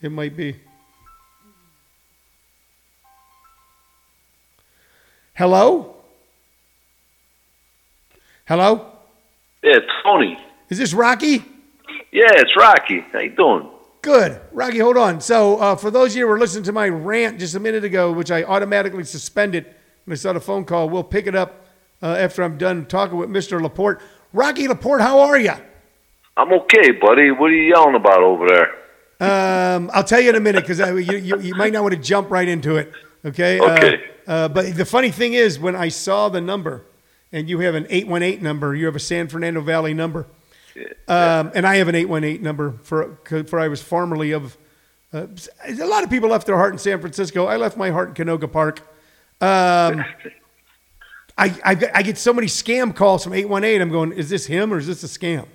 It might be. Hello? Hello? Yeah, it's Tony. Is this Rocky? Yeah, it's Rocky. How you doing? Good. Rocky, hold on. So, uh, for those of you who were listening to my rant just a minute ago, which I automatically suspended when I saw the phone call, we'll pick it up uh, after I'm done talking with Mr. Laporte. Rocky Laporte, how are you? I'm okay, buddy. What are you yelling about over there? Um, I'll tell you in a minute because you, you, you might not want to jump right into it. Okay. Okay. Uh, uh, but the funny thing is, when I saw the number, and you have an 818 number, you have a San Fernando Valley number, um, and I have an 818 number for, for I was formerly of. Uh, a lot of people left their heart in San Francisco. I left my heart in Canoga Park. Um, I, I, I get so many scam calls from 818. I'm going, is this him or is this a scam?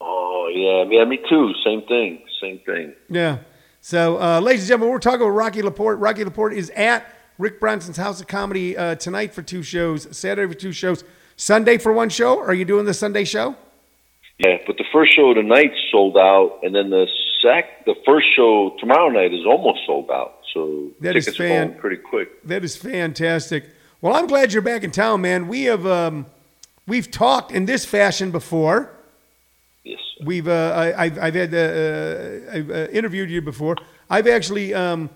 Oh yeah, yeah, me too. Same thing. Same thing. Yeah. So, uh, ladies and gentlemen, we're talking with Rocky Laporte. Rocky Laporte is at Rick Bronson's House of Comedy uh, tonight for two shows, Saturday for two shows, Sunday for one show. Are you doing the Sunday show? Yeah, but the first show tonight sold out, and then the sec, the first show tomorrow night is almost sold out. So That is tickets fan- pretty quick. That is fantastic. Well, I'm glad you're back in town, man. We have um, we've talked in this fashion before. Yes. sir. We've uh, I, I've, I've had uh, uh, I've uh, interviewed you before. I've actually um,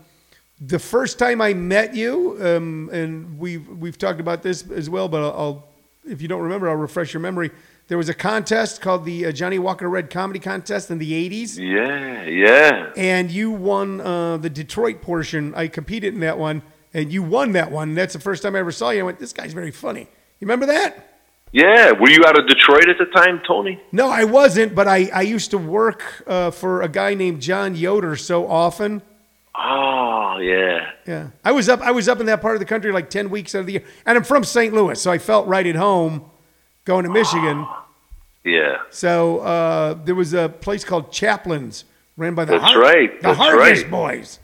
the first time I met you, um, and we've we've talked about this as well. But I'll, I'll if you don't remember, I'll refresh your memory. There was a contest called the uh, Johnnie Walker Red Comedy Contest in the '80s, Yeah, yeah. and you won uh, the Detroit portion. I competed in that one, and you won that one. That's the first time I ever saw you. I went, "This guy's very funny." You remember that? Yeah, were you out of Detroit at the time, Tony? No, I wasn't, but I, I used to work uh, for a guy named John Yoder so often. Oh, yeah. Yeah, I was up. I was up in that part of the country like ten weeks out of the year, and I'm from St. Louis, so I felt right at home going to Michigan. Yeah. So uh, there was a place called Chaplin's, ran by the That's Har- right, the that's Hargis right. boys.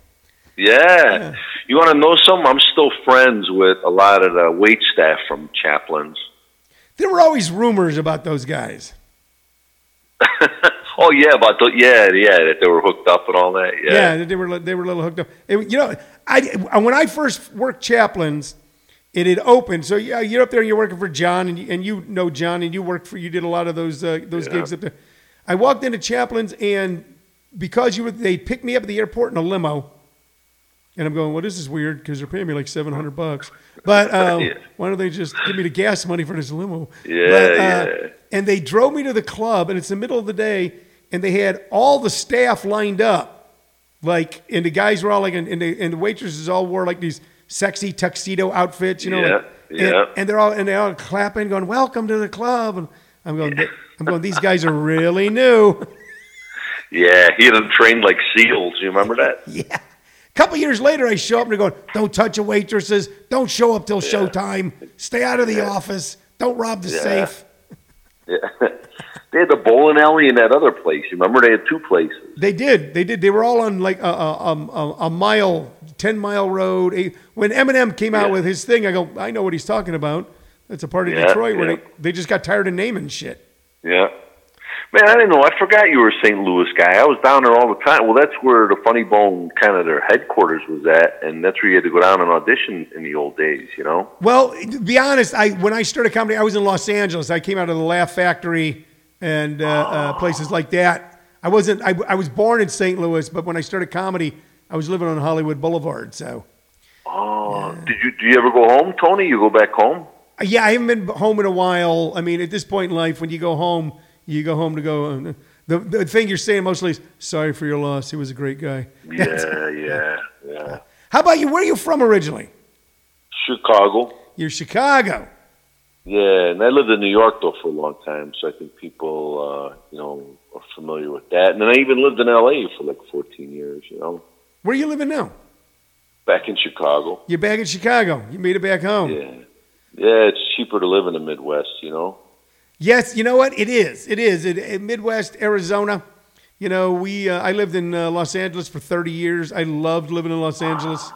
Yeah. You want to know something? I'm still friends with a lot of the wait staff from Chaplin's. There were always rumors about those guys. oh yeah, about the yeah, yeah, that they were hooked up and all that. Yeah, Yeah. they were they were a little hooked up. It- you know, I when I first worked Chaplin's, it had opened. So yeah, you're up there, and you're working for John, and you, and you know John, and you worked for you did a lot of those uh, those Yeah. gigs up there. I walked into Chaplin's, and because you were, they picked me up at the airport in a limo, and I'm going, well, this is weird because they're paying me like seven hundred bucks. But um, Yeah. why don't they just give me the gas money for this limo? Yeah, But, uh, yeah. And they drove me to the club, and it's the middle of the day, and they had all the staff lined up, like, and the guys were all like, and, and, the, and the waitresses all wore like these sexy tuxedo outfits, you know, Yeah, like, and, yeah. and they're all and they're all clapping, going, "Welcome to the club," and I'm going, I'm going, these guys are really new. Yeah, he had them trained like seals. You remember that? Yeah. A couple years later, I show up and they're going, don't touch the waitresses. Don't show up till showtime. Stay out of the office. Don't rob the Yeah. safe. Yeah. they had the bowling alley in that other place. You remember they had two places. They did. They did. They were all on like a, a, a, a- mile, 10 mile road. When Eminem came out Yeah. with his thing, I go, I know what he's talking about. That's a part of Yeah, Detroit where yeah. they, they just got tired of naming shit. Yeah. Man, I didn't know. I forgot you were a St. Louis guy. I was down there all the time. Well, that's where the Funny Bone kind of their headquarters was at, and that's where you had to go down and audition in the old days. You know? Well, to be honest, I when I started comedy, I was in Los Angeles. I came out of the Laugh Factory and uh, uh, places like that. I wasn't. I, I was born in St. Louis, but when I started comedy, I was living on Hollywood Boulevard. So, Oh, did you do you ever go home, Tony? You go back home? uh, yeah, I haven't been home in a while. I mean, at this point in life, when you go home, you go home to go. Uh, the the thing you're saying mostly is sorry for your loss. He was a great guy. Yeah, yeah, yeah. How about you? Where are you from originally? Chicago. You're Chicago. Yeah, and I lived in New York though for a long time, so I think people, uh, you know, are familiar with that. And then I even lived in L.A. for like 14 years. You know, Where are you living now? back in Chicago. You're back in Chicago. You made it back home. Yeah, yeah, it's cheaper to live in the Midwest. You know. Yes, you know what? It is. It is. It, in Midwest Arizona, you know, we. Uh, I lived in uh, Los Angeles for 30 years. I loved living in Los Angeles,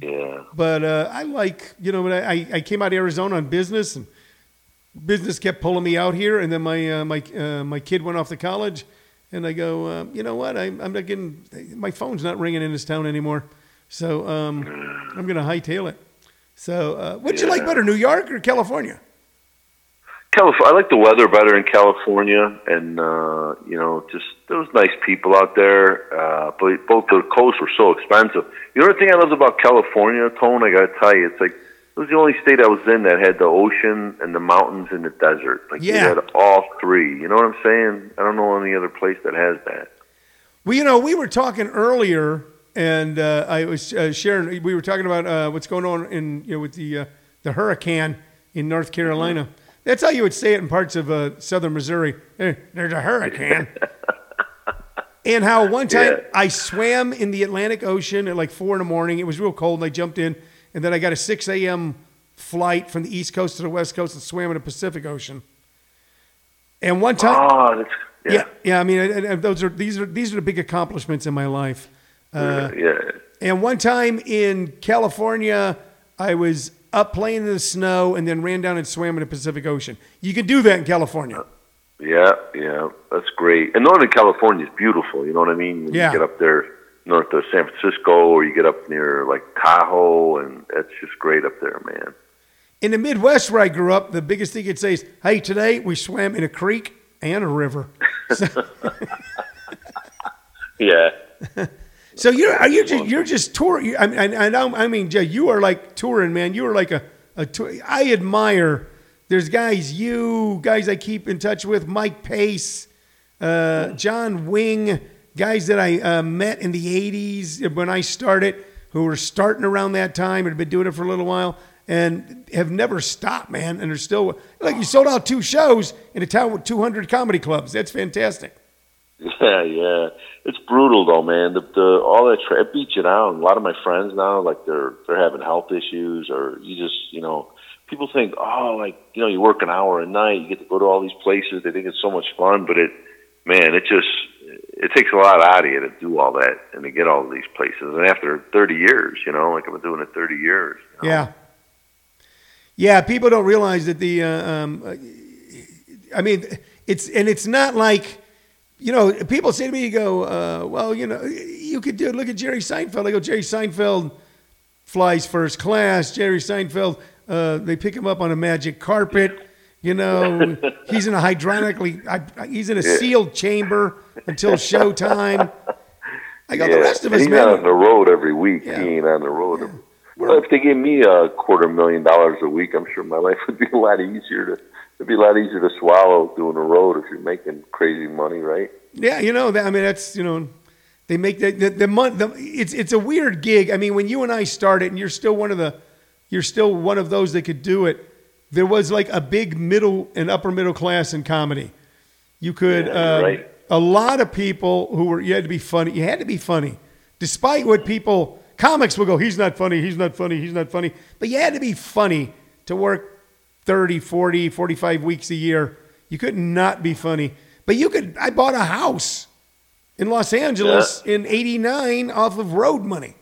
Yeah. but uh, I like, you know, when I, I- came out of Arizona on business, and business kept pulling me out here. And then my uh, my uh, my kid went off to college, and I go, uh, you know what? I, I'm not getting my phone's not ringing in this town anymore, so um, I'm going to hightail it. So, uh, what'd you like better, New York or California? California. I like the weather better in California, and uh, you know, just there was nice people out there. Uh, but both the coasts were so expensive. The other thing I loved about California, Tone, I got to tell you, it's like it was the only state I was in that had the ocean and the mountains and the desert. Like you had all three. You know what I'm saying? I don't know any other place that has that. Well, you know, we were talking earlier, and uh, I was uh, sharing. We were talking about uh, what's going on in you know with the uh, the hurricane in North Carolina. That's how you would say it in parts of uh, southern Missouri. Hey, there's a hurricane. and how one time Yeah. I swam in the Atlantic Ocean at like four in the morning. It was real cold, and I jumped in, and then I got a six a.m. flight from the East Coast to the West Coast and swam in the Pacific Ocean. And one time, Oh, that's yeah, yeah, yeah. I mean, and, and those are these are these are the big accomplishments in my life. Uh, yeah. and one time in California, I was up playing in the snow and then ran down and swam in the Pacific Ocean. You can do that in California. Yeah, yeah, that's great. And Northern California is beautiful. You know what I mean? When Yeah. You get up there north of San Francisco, or you get up near like Tahoe, and that's just great up there, man. In the Midwest where I grew up, the biggest thing you'd say is, "Hey, today we swam in a creek and a river." So, Yeah. so you're are you just you're just touring? I mean, I, I, I mean, Jay, you are like touring, man. You are like a a tour. I admire. There's guys, you guys I keep in touch with, Mike Pace, uh, John Wing, guys that I uh, met in the '80s when I started, who were starting around that time and have been doing it for a little while, and have never stopped, man. And are still like you sold out two shows in a town with 200 comedy clubs. That's fantastic. Yeah, yeah. It's brutal though, man. The, the all that tra- it beats you down. A lot of my friends now, like they're they're having health issues, or you just you know, people think, oh, like you know, you work an hour a night, you get to go to all these places. They think it's so much fun, but it, man, it just it takes a lot out of you to do all that and to get all these places. And after 30 years, you know, like I've been doing it 30 years. you know. Yeah. Yeah, people don't realize that the. Uh, um, I mean, it's and it's not like, you know, people say to me, you go, uh, well, you know, you could do it. look at Jerry Seinfeld. I go, Jerry Seinfeld flies first class. Jerry Seinfeld, uh, they pick him up on a magic carpet. You know, he's in a hydronically, I, he's in a sealed chamber until showtime. I go, the rest of us, he's not on the road every week. Yeah. He ain't on the road. Well, if they gave me a quarter million dollars a week, I'm sure my life would be a lot easier to. It'd be a lot easier to swallow doing the road if you're making crazy money, right? Yeah, you know, I mean, that's you know, they make the the, the, mon- the it's it's a weird gig. I mean, when you and I started, and you're still one of the, you're still one of those that could do it. There was like a big middle and upper middle class in comedy. You could, Yeah, uh, right. a lot of people who were you had to be funny. You had to be funny, despite what people comics will go. He's not funny. He's not funny. He's not funny. But you had to be funny to work 30, 40, 45 weeks a year. You could not be funny. But you could, I bought a house in Los Angeles in 89 off of road money.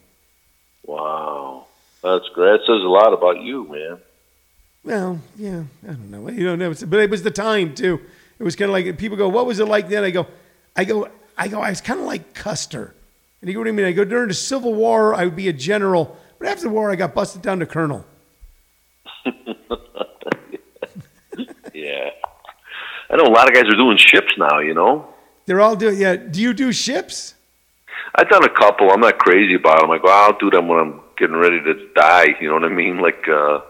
Wow, that's great. That says a lot about you, man. Well, yeah, I don't know. You don't know, but it was the time too. It was kind of like people go, "What was it like then?" I go, I go, I go. I was kind of like Custer, and you go, "What do you mean?" I go, "During the Civil War, I would be a general, but after the war, I got busted down to colonel." Yeah, I know a lot of guys are doing ships now. You know, They're all doing. Yeah. Do you do ships? I've done a couple. I'm not crazy about them. I go, I'll do them when I'm getting ready to die. You know what I mean? Like, uh,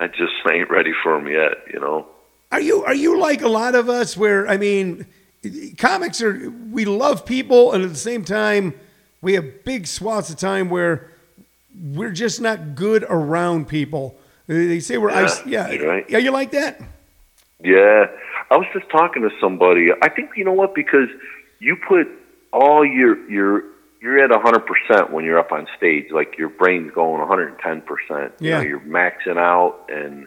I just ain't ready for them yet. You know. Are you are you like a lot of us where I mean comics are we love people and at the same time we have big swaths of time where we're just not good around people. They say we're Yeah, ice yeah. you're. Yeah, you like that? Yeah, I was just talking to somebody. I think you know what because you put all your your you're at hundred percent when you're up on stage. Like your brain's going one hundred and ten percent. You Yeah. know, you're maxing out, and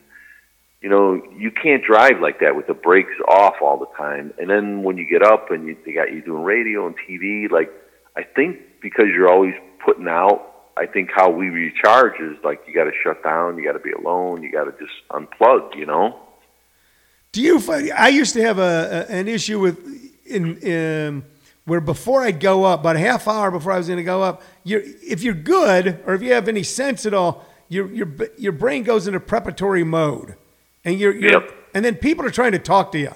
you know you can't drive like that with the brakes off all the time. And then when you get up and you they got you doing radio and TV, like I think because you're always putting out. I think how we recharge is like you got to shut down, you got to be alone, you got to just unplug. You know. Do you find I used to have a, a an issue with in um, where before I'd go up, about a half hour before I was going to go up, you're, if you're good or if you have any sense at all, your your your brain goes into preparatory mode, and you're, you're Yep. and then people are trying to talk to you.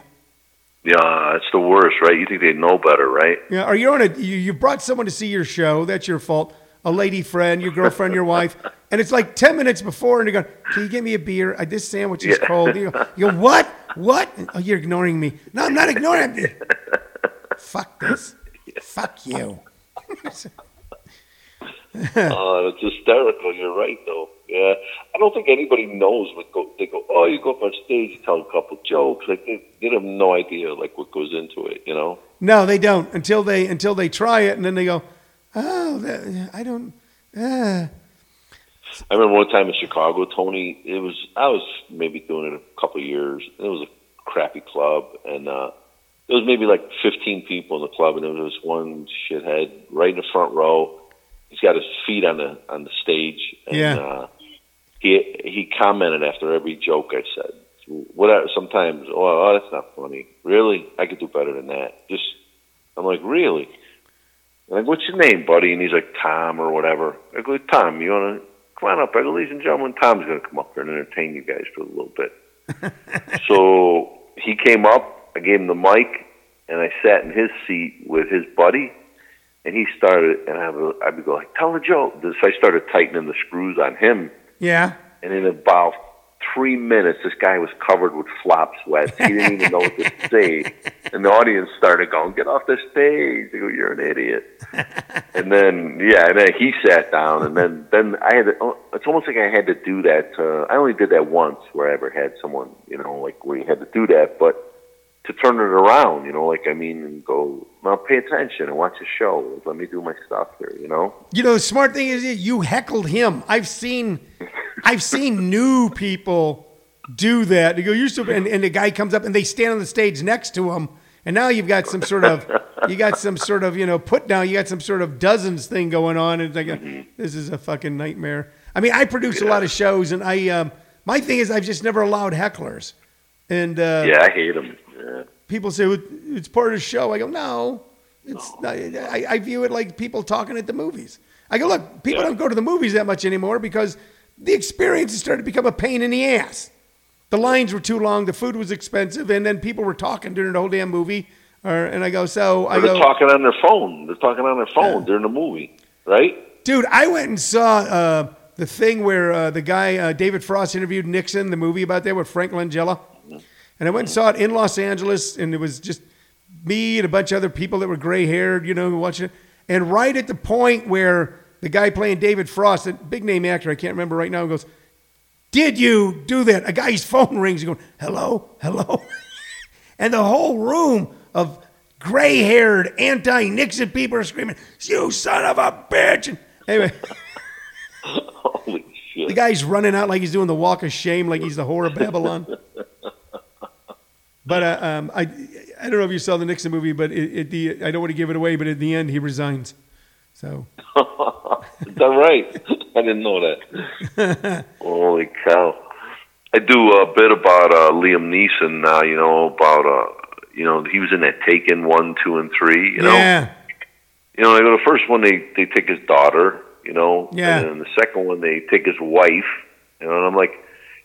Yeah, it's the worst, right? You think they know better, right? Yeah, or you're on a you, you brought someone to see your show. That's your fault. A lady friend, your girlfriend, your wife, and it's like ten minutes before, and you're going, "Can you get me a beer? Uh, This sandwich is Yeah. cold." You go, you go, "What? What? Oh, you're ignoring me." No, I'm not ignoring you. Fuck this. Fuck you. Oh, it's hysterical. You're right, though. Yeah, I don't think anybody knows what go. They go, oh, you go up on stage, you tell a couple jokes. Like they, they have no idea like what goes into it. You know? No, they don't until they until they try it, and then they go, "Oh, that, I don't." Uh. I remember one time in Chicago, Tony. It was I was maybe doing it a couple of years. It was a crappy club, and uh, there was maybe like 15 people in the club, and there was this one shithead right in the front row. He's got his feet on the on the stage, and Yeah. uh, he he commented after every joke I said. Whatever. Sometimes, oh, oh, that's not funny. Really, I could do better than that. Just, I'm like, really. I'm like, what's your name, buddy? And he's like, Tom or whatever. I go, Tom, you want to come on up? Ladies and gentlemen, Tom's going to come up here and entertain you guys for a little bit. so he came up. I gave him the mic, and I sat in his seat with his buddy. And he started, and I would, I would go like, "Tell a joke." So I started tightening the screws on him, Yeah. and in about three minutes, this guy was covered with flop sweats. He didn't even know what to say. And the audience started going, Get off the stage. They go, You're an idiot. and then, yeah, and then he sat down. And then, then I had to, oh, it's almost like I had to do that. Uh, I only did that once where I ever had someone, you know, like where you had to do that. But to turn it around, you know, like, I mean, and go, now pay attention and watch the show. Let me do my stuff here, you know? You know, the smart thing is you heckled him. I've seen, I've seen new people do that. You go, you're so, and, and the guy comes up and they stand on the stage next to him, and now you've got some sort of, you got some sort of, you know, put down. You got some sort of dozens thing going on, and it's like, a, this is a fucking nightmare. I mean, I produce a lot of shows, and I, um, my thing is, I've just never allowed hecklers, and uh, Yeah, I hate them. Yeah. people say "Well, it's part of the show. I go, no, it's not. I, I view it like people talking at the movies. I go, look, people Yeah. don't go to the movies that much anymore because the experience has started to become a pain in the ass. The lines were too long, the food was expensive, and then people were talking during the whole damn movie. Or, and I go, so I they're go, talking on their phone. They're talking on their phone during the movie, right? dude, I went and saw uh, the thing where uh, the guy uh, David Frost interviewed Nixon, the movie about that with Frank Langella, and I went and saw it in Los Angeles, and it was just me and a bunch of other people that were gray haired, you know, watching it. And right at the point where the guy playing David Frost, a big name actor, I can't remember right now, goes, "Did you do that?" A guy's phone rings. He's going, "Hello, hello," and the whole room of gray haired anti Nixon people are screaming, "You son of a bitch!" And anyway. Holy shit. The guy's running out like he's doing the walk of shame, like he's the whore of Babylon. But uh, um, I, I don't know if you saw the Nixon movie, but it, it, the, I don't want to give it away, but at the end he resigns. So Is that right? I didn't know that. Holy cow! I do a bit about uh, Liam Neeson now. You know about uh, you know he was in that Taken one, two, and three. You know, yeah, you know. The first one they they take his daughter. You know, Yeah. And then the second one they take his wife. You know, and I'm like,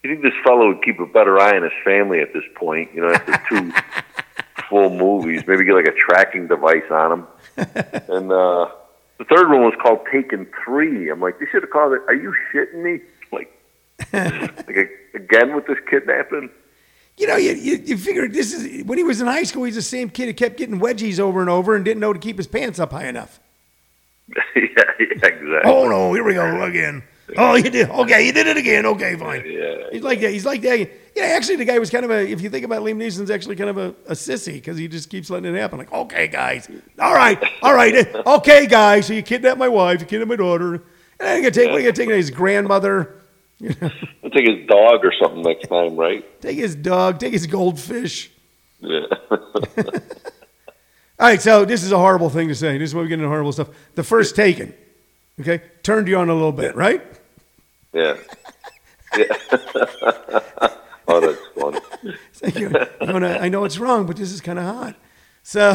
you think this fellow would keep a better eye on his family at this point? You know, after two full movies, maybe get like a tracking device on him. and uh, the third one was called Taken Three. I'm like, they should have called it. Are you shitting me? Like, again with this kidnapping? you know, you, you, you figure this is when he was in high school, he's the same kid who kept getting wedgies over and over and didn't know to keep his pants up high enough. yeah, yeah, exactly. Oh no, here we go again. Oh, you did okay. You did it again. Okay, fine. Yeah. He's like that. He's like that. Yeah, actually, the guy was kind of a. If you think about Liam Neeson's actually kind of a, a sissy because he just keeps letting it happen. Like, okay, guys, all right, all right, okay, guys. So you kidnapped my wife, you kidnapped my daughter, and you gonna take, what are you gonna take his grandmother, I'll take his dog or something next time, right? take his dog, take his goldfish. Yeah. All right, so this is a horrible thing to say. This is why we get into horrible stuff. The first taken, okay, turned you on a little bit, right? yeah. Yeah. oh, that's funny. Like, you- wanna- I know it's wrong, but this is kind of hot. So,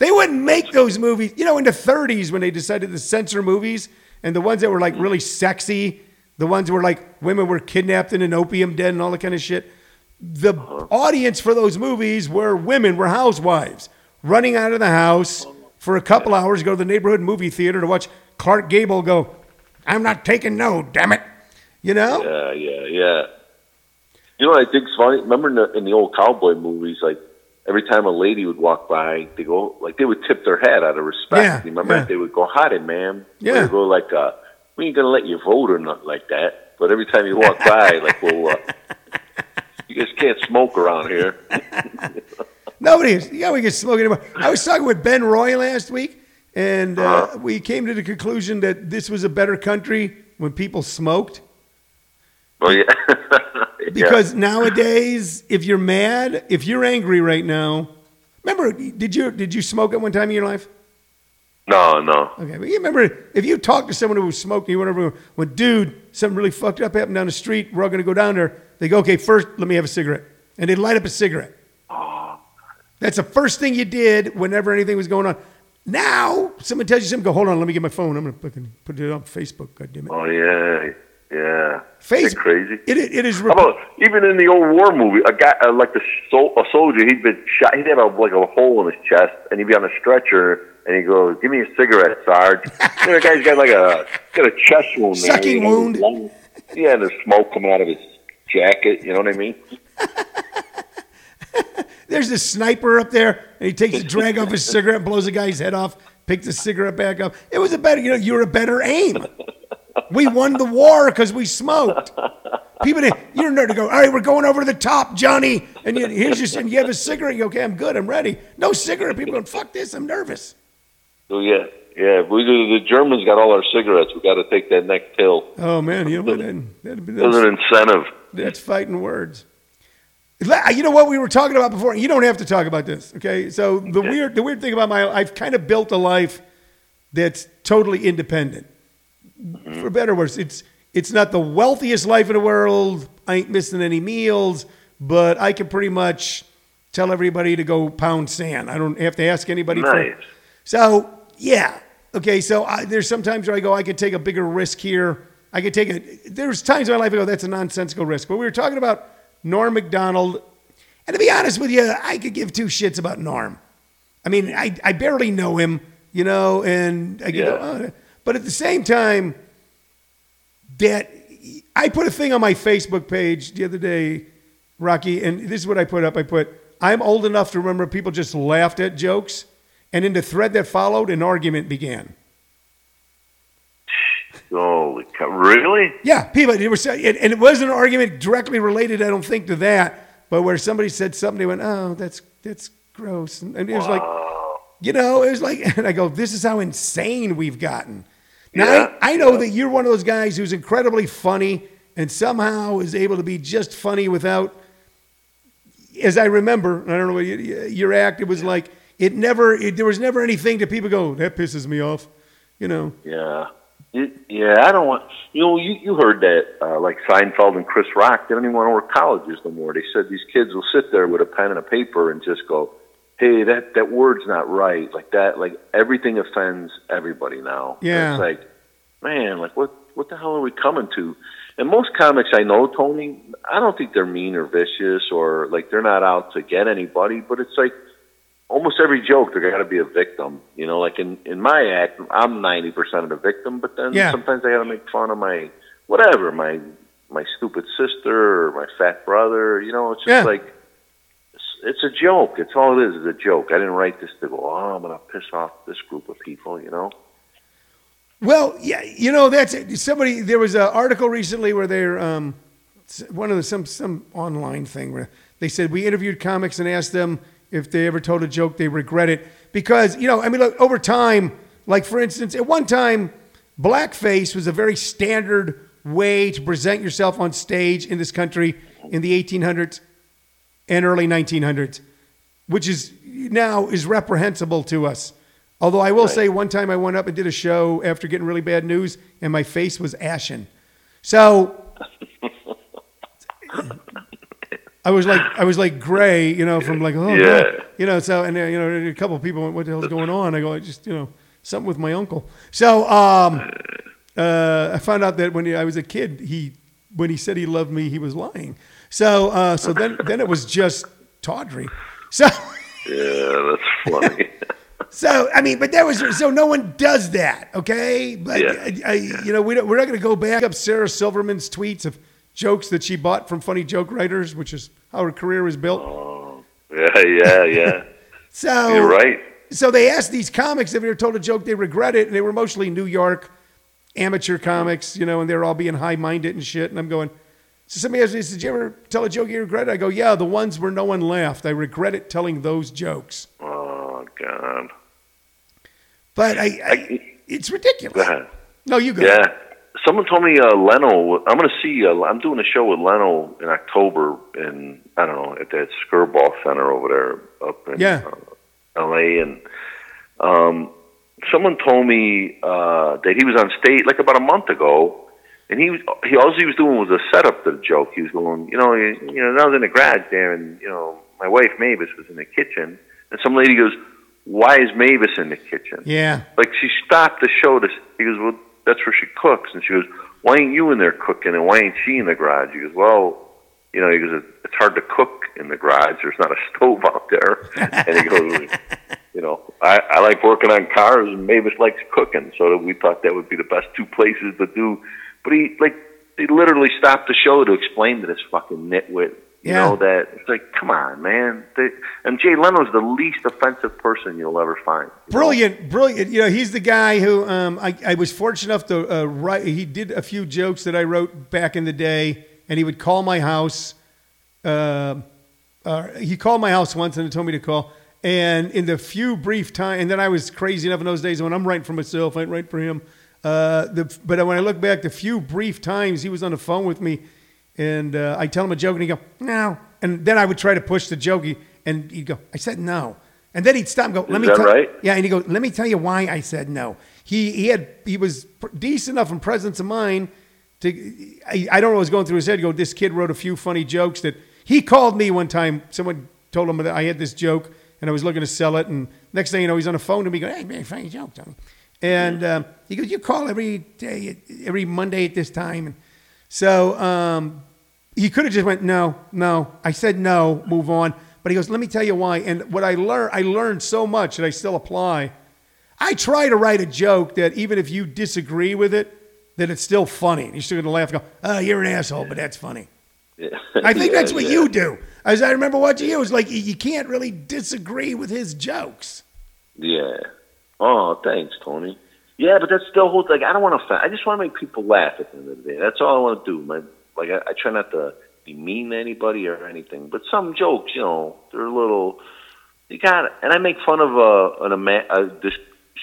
They wouldn't make those movies. You know, in the 30s when they decided to censor movies and the ones that were like mm. really sexy, the ones where like women were kidnapped in an opium den and all that kind of shit. The audience for those movies were women, were housewives running out of the house for a couple hours, go to the neighborhood movie theater to watch Clark Gable go, I'm not taking no, damn it. You know? Yeah, yeah, yeah. You know what I think's funny? Remember in the, in the old cowboy movies, like every time a lady would walk by, they go like they would tip their hat out of respect. Yeah, You remember yeah. they would go, "Howdy, ma'am." Yeah. They would go like, uh, "We ain't gonna let you vote or nothing like that." But every time you walk by, like, well, uh, you just can't smoke around here. Nobody is. Yeah, we can smoke anymore. I was talking with Ben Roy last week, and uh, we came to the conclusion that this was a better country when people smoked. Oh yeah. Yeah. Because nowadays, if you're mad, if you're angry right now, remember, did you did you smoke at one time in your life? No, no. Okay, but you remember if you talk to someone who was smoking, you went over, when dude, something really fucked up happened down the street, we're all gonna go down there. They go, okay, first let me have a cigarette, and they light up a cigarette. That's the first thing you did whenever anything was going on. Now, someone tells you something, go, hold on, let me get my phone. I'm gonna fucking put it on Facebook. God damn it, Oh yeah, yeah. Facebook, crazy. It, it is. About even in the old war movie, a guy uh, like a, sol- a soldier, he'd been shot. He'd have a, like a hole in his chest, and he'd be on a stretcher, and he goes, "Give me a cigarette, Sarge." you know, the guy's got like a got a chest wound, there. Sucking You know, wound. lung- Yeah, and there's smoke coming out of his jacket. You know what I mean? There's this sniper up there, and he takes a drag off his cigarette, blows a guy's head off, picks the cigarette back up. It was a better, you know, you were a better aim. We won the war because we smoked. People, didn't- you're a nerd to go. All right, we're going over to the top, Johnny. And you, here's your, and you have a cigarette. You go, okay, I'm good, I'm ready. No cigarette. People going, fuck this, I'm nervous. So yeah, yeah. We the Germans got all our cigarettes. We got to take that next pill. Oh man, you know? That, that'd be- that's, an incentive. that's fighting words. You know what we were talking about before. You don't have to talk about this, okay? So the weird, the weird thing about my, I've kind of built a life that's totally independent. Mm-hmm. For better or worse, it's it's not the wealthiest life in the world. I ain't missing any meals, but I can pretty much tell everybody to go pound sand. I don't have to ask anybody. Nice. For, so yeah, okay. So I, there's sometimes where I go, I could take a bigger risk here. I could take a. There's times in my life I go, that's a nonsensical risk. But we were talking about Norm Macdonald. and to be honest with you, I could give two shits about Norm. I mean, I, I barely know him, you know, and I could go, Yeah. oh, but at the same time, that I put a thing on my Facebook page the other day, Rocky, and this is what I put up. I put, I'm old enough to remember people just laughed at jokes, and in the thread that followed, an argument began. Holy cow! Really? Yeah, people, it was, and it wasn't an argument directly related, I don't think, to that, but where somebody said something, they went, oh, that's, that's gross. And, and it was like, you know, it was like, and I go, this is how insane we've gotten. Now, Yeah, I, I know yeah. that you're one of those guys who's incredibly funny and somehow is able to be just funny without, as I remember, I don't know what your act, it was like, it never, it, there was never anything that people go, that pisses me off, you know. Yeah. It, yeah, I don't want. You know, you you heard that uh, like Seinfeld and Chris Rock. They don't even want to work colleges no more. They said these kids will sit there with a pen and a paper and just go, "Hey, that that word's not right." Like that. Like everything offends everybody now. Yeah. It's like, man, like what what the hell are we coming to? And most comics I know, Tony, I don't think they're mean or vicious or like they're not out to get anybody. But it's like almost every joke there got to be a victim. You know, like in in my act, I'm ninety percent of the victim, but then Yeah. sometimes I got to make fun of my whatever, my my stupid sister or my fat brother. You know, it's just Yeah. like it's, it's a joke. It's all it is. Is a joke. I didn't write this to go. Oh, I'm gonna piss off this group of people. You know. Well, yeah, you know that's it. somebody. There was an article recently where they're um, one of the some some online thing where they said we interviewed comics and asked them if they ever told a joke they regret it because you know I mean look over time. Like for instance, at one time, blackface was a very standard way to present yourself on stage in this country in the 1800s and early 1900s, which is now is reprehensible to us. Although I will Right. say, one time I went up and did a show after getting really bad news, and my face was ashen. So I was like I was like gray, you know, from like oh Yeah. God. you know. So and you know a couple of people went, "What the hell's going on?" I go, "I just you know something with my uncle." So um, uh, I found out that when I was a kid, he when he said he loved me, he was lying. So uh, so then then it was just tawdry. So Yeah, that's funny. so I mean, but that was so no one does that, okay? But Yeah. I, I, you know we don't, we're not going to go back up Sarah Silverman's tweets of jokes that she bought from funny joke writers, which is how her career was built. oh, yeah, yeah, yeah. So You're right. So they asked these comics if they were told a joke, they regret it, and they were mostly New York amateur comics, you know, and they're all being high minded and shit. And I'm going, so somebody asked me, "Did you ever tell a joke you regret?" it? I go, "Yeah, the ones where no one laughed. I regret it telling those jokes." Oh God. But I, I I- it's Go ridiculous. ahead. No, you go. Yeah. Someone told me uh, Leno. I'm going to see. Uh, I'm doing a show with Leno in October in I don't know at that Skirball Center over there up in Yeah. uh, L.A. And um, someone told me uh, that he was on stage like about a month ago, and he was he all he was doing was a setup to the joke. He was going, you know, you, you know, I was in the garage there, and you know, my wife Mavis was in the kitchen, and some lady goes, "Why is Mavis in the kitchen?" Yeah. like she stopped the show to he goes well that's where she cooks. And she goes why ain't you in there cooking and why ain't she in the garage? He goes well you know he goes it's hard to cook in the garage. There's not a stove out there. And he goes you know i i like working on cars and mavis likes cooking. So we thought that would be the best two places to do. But he like he literally stopped the show to explain to this fucking nitwit you Yeah. know that it's like come on man they, and jay leno's the least offensive person you'll ever find you know? Brilliant, brilliant. You know, he's the guy who um, I, I was fortunate enough to uh, write. He did a few jokes that I wrote back in the day, and he would call my house. Uh, uh, he called my house once and told me to call. And in the few brief time, and then I was crazy enough in those days when I'm writing for myself, I ain't writing for him. Uh, the, but when I look back, the few brief times he was on the phone with me, and uh, I tell him a joke, and he go, "No," and then I would try to push the joke, and he'd go, "I said no," and then he'd stop and go, "Let Is me that tell right? yeah, and he goes, "Let me tell you why I said no." He he had he was pr- decent enough in presence of mind to I, I don't know what was going through his head. Go, this kid wrote a few funny jokes that he called me one time. Someone told him that I had this joke and I was looking to sell it. And next thing you know, he's on the phone to me, going, "Hey, man, funny joke, Tony." And um, he goes, "You call every day, every Monday at this time." And so um, he could have just went, "No, no." I said no, move on. But he goes, "Let me tell you why." And what I learned, I learned so much that I still apply. I try to write a joke that even if you disagree with it, that it's still funny. You're still gonna laugh and go, "Oh, you're an asshole," but that's funny. Yeah. I think Yeah, that's what yeah. you do. As I remember watching you, it was like you can't really disagree with his jokes. Yeah. Oh, thanks, Tony. Yeah, but that's still whole like I don't want to. I just want to make people laugh at the end of the day. That's all I want to do. My like I, I try not to be mean to anybody or anything. But some jokes, you know, they're a little. You got it. And I make fun of uh, an ima- uh, this.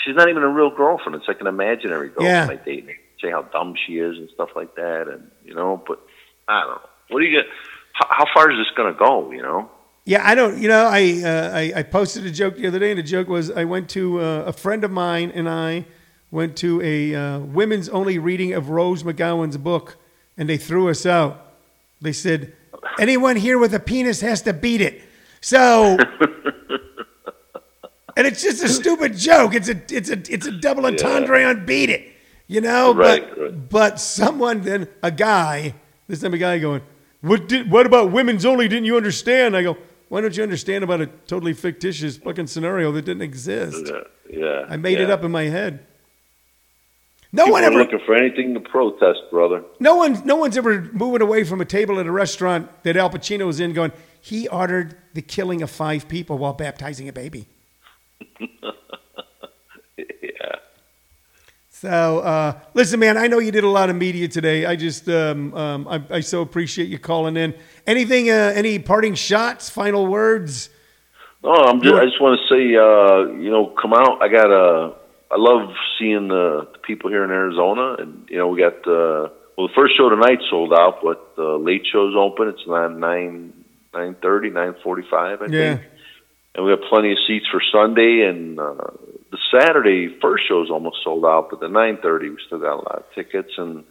She's not even a real girlfriend. It's like an imaginary girlfriend Yeah. I date. And say how dumb she is and stuff like that. And you know, but I don't know. What do you get? How, how far is this going to go? You know. Yeah, I don't. You know, I uh, I, I posted a joke the other day, and the joke was I went to uh, a friend of mine and I went to a uh, women's only reading of Rose McGowan's book, and they threw us out. They said, "Anyone here with a penis has to beat it." So, and it's just a stupid joke. It's a it's a it's a double entendre on beat it, you know. Right, but right. but someone then a guy this time a guy going, what did what about women's only? Didn't you understand? I go, why don't you understand about a totally fictitious fucking scenario that didn't exist? Yeah. Yeah. I made it up in my head. No People one ever looking for anything to protest, brother. no one no one's ever moving away from a table at a restaurant that Al Pacino was in going, he ordered the killing of five people while baptizing a baby. Yeah. So, uh, listen, man, I know you did a lot of media today. I just, um, um, I, I so appreciate you calling in. Anything, uh, any parting shots, final words? No, I'm just, I just want to say, uh, you know, come out. I got uh I love seeing the, the people here in Arizona, and you know, we got uh, well, the first show tonight sold out, but the late show's open. It's around nine nine thirty, nine forty five, I Yeah. think. And we have plenty of seats for Sunday, and uh, the Saturday first show's almost sold out, but the nine thirty we still got a lot of tickets, and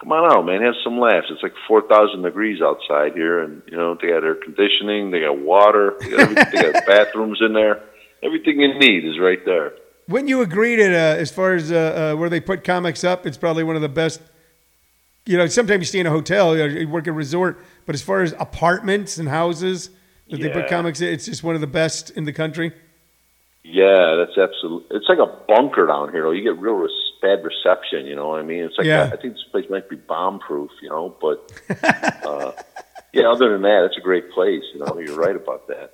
come on out, man, have some laughs. It's like four thousand degrees outside here, and you know they got air conditioning, they got water, they got, they got bathrooms in there. Everything you need is right there. Wouldn't you agree that uh, as far as uh, uh, where they put comics up, it's probably one of the best? You know, sometimes you stay in a hotel, you, know, you work at a resort, but as far as apartments and houses that they put comics, in, it's just one of the best in the country. Yeah, that's absolutely. It's like a bunker down here. though. You get real res- bad reception. You know what I mean? It's like Yeah. I think this place might be bomb proof. You know, but uh, yeah. Other than that, it's a great place. You know, you're right about that.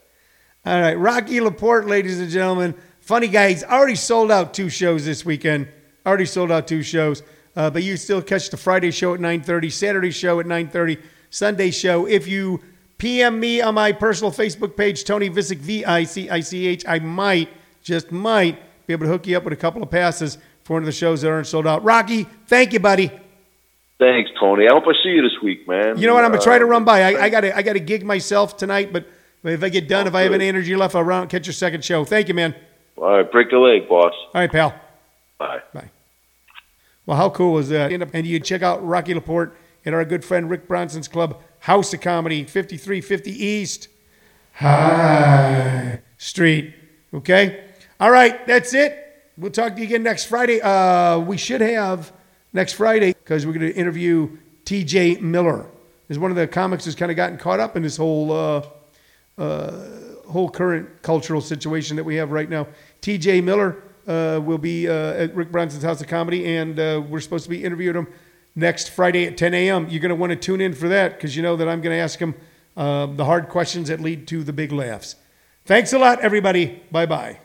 All right, Rocky Laporte, ladies and gentlemen. Funny guy. He's already sold out two shows this weekend. Already sold out two shows. Uh, but you still catch the Friday show at 9.30, Saturday show at 9.30, Sunday show. If you PM me on my personal Facebook page, Tony Vicich, V-I-C-I-C-H, I might, just might, be able to hook you up with a couple of passes for one of the shows that aren't sold out. Rocky, thank you, buddy. Thanks, Tony. I hope I see you this week, man. You know what? I'm gonna try to Uh, run by. I, I got to I got to gig myself tonight, but if I get done, if I have any energy left, I'll run, catch your second show. Thank you, man. All right, break a leg, boss. All right, pal. Bye. Bye. Well, how cool was that? And you check out Rocky Laporte and our good friend Rick Bronson's club, House of Comedy, 5350 East High Street. Okay? All right, that's it. We'll talk to you again next Friday. Uh, we should have next Friday because we're going to interview TJ Miller. Is one of the comics who's kind of gotten caught up in this whole uh, whole current cultural situation that we have right now. TJ Miller uh, will be uh, at Rick Bronson's House of Comedy, and uh, we're supposed to be interviewing him next Friday at 10 a.m. You're going to want to tune in for that because you know that I'm going to ask him uh, the hard questions that lead to the big laughs. Thanks a lot, everybody. Bye bye.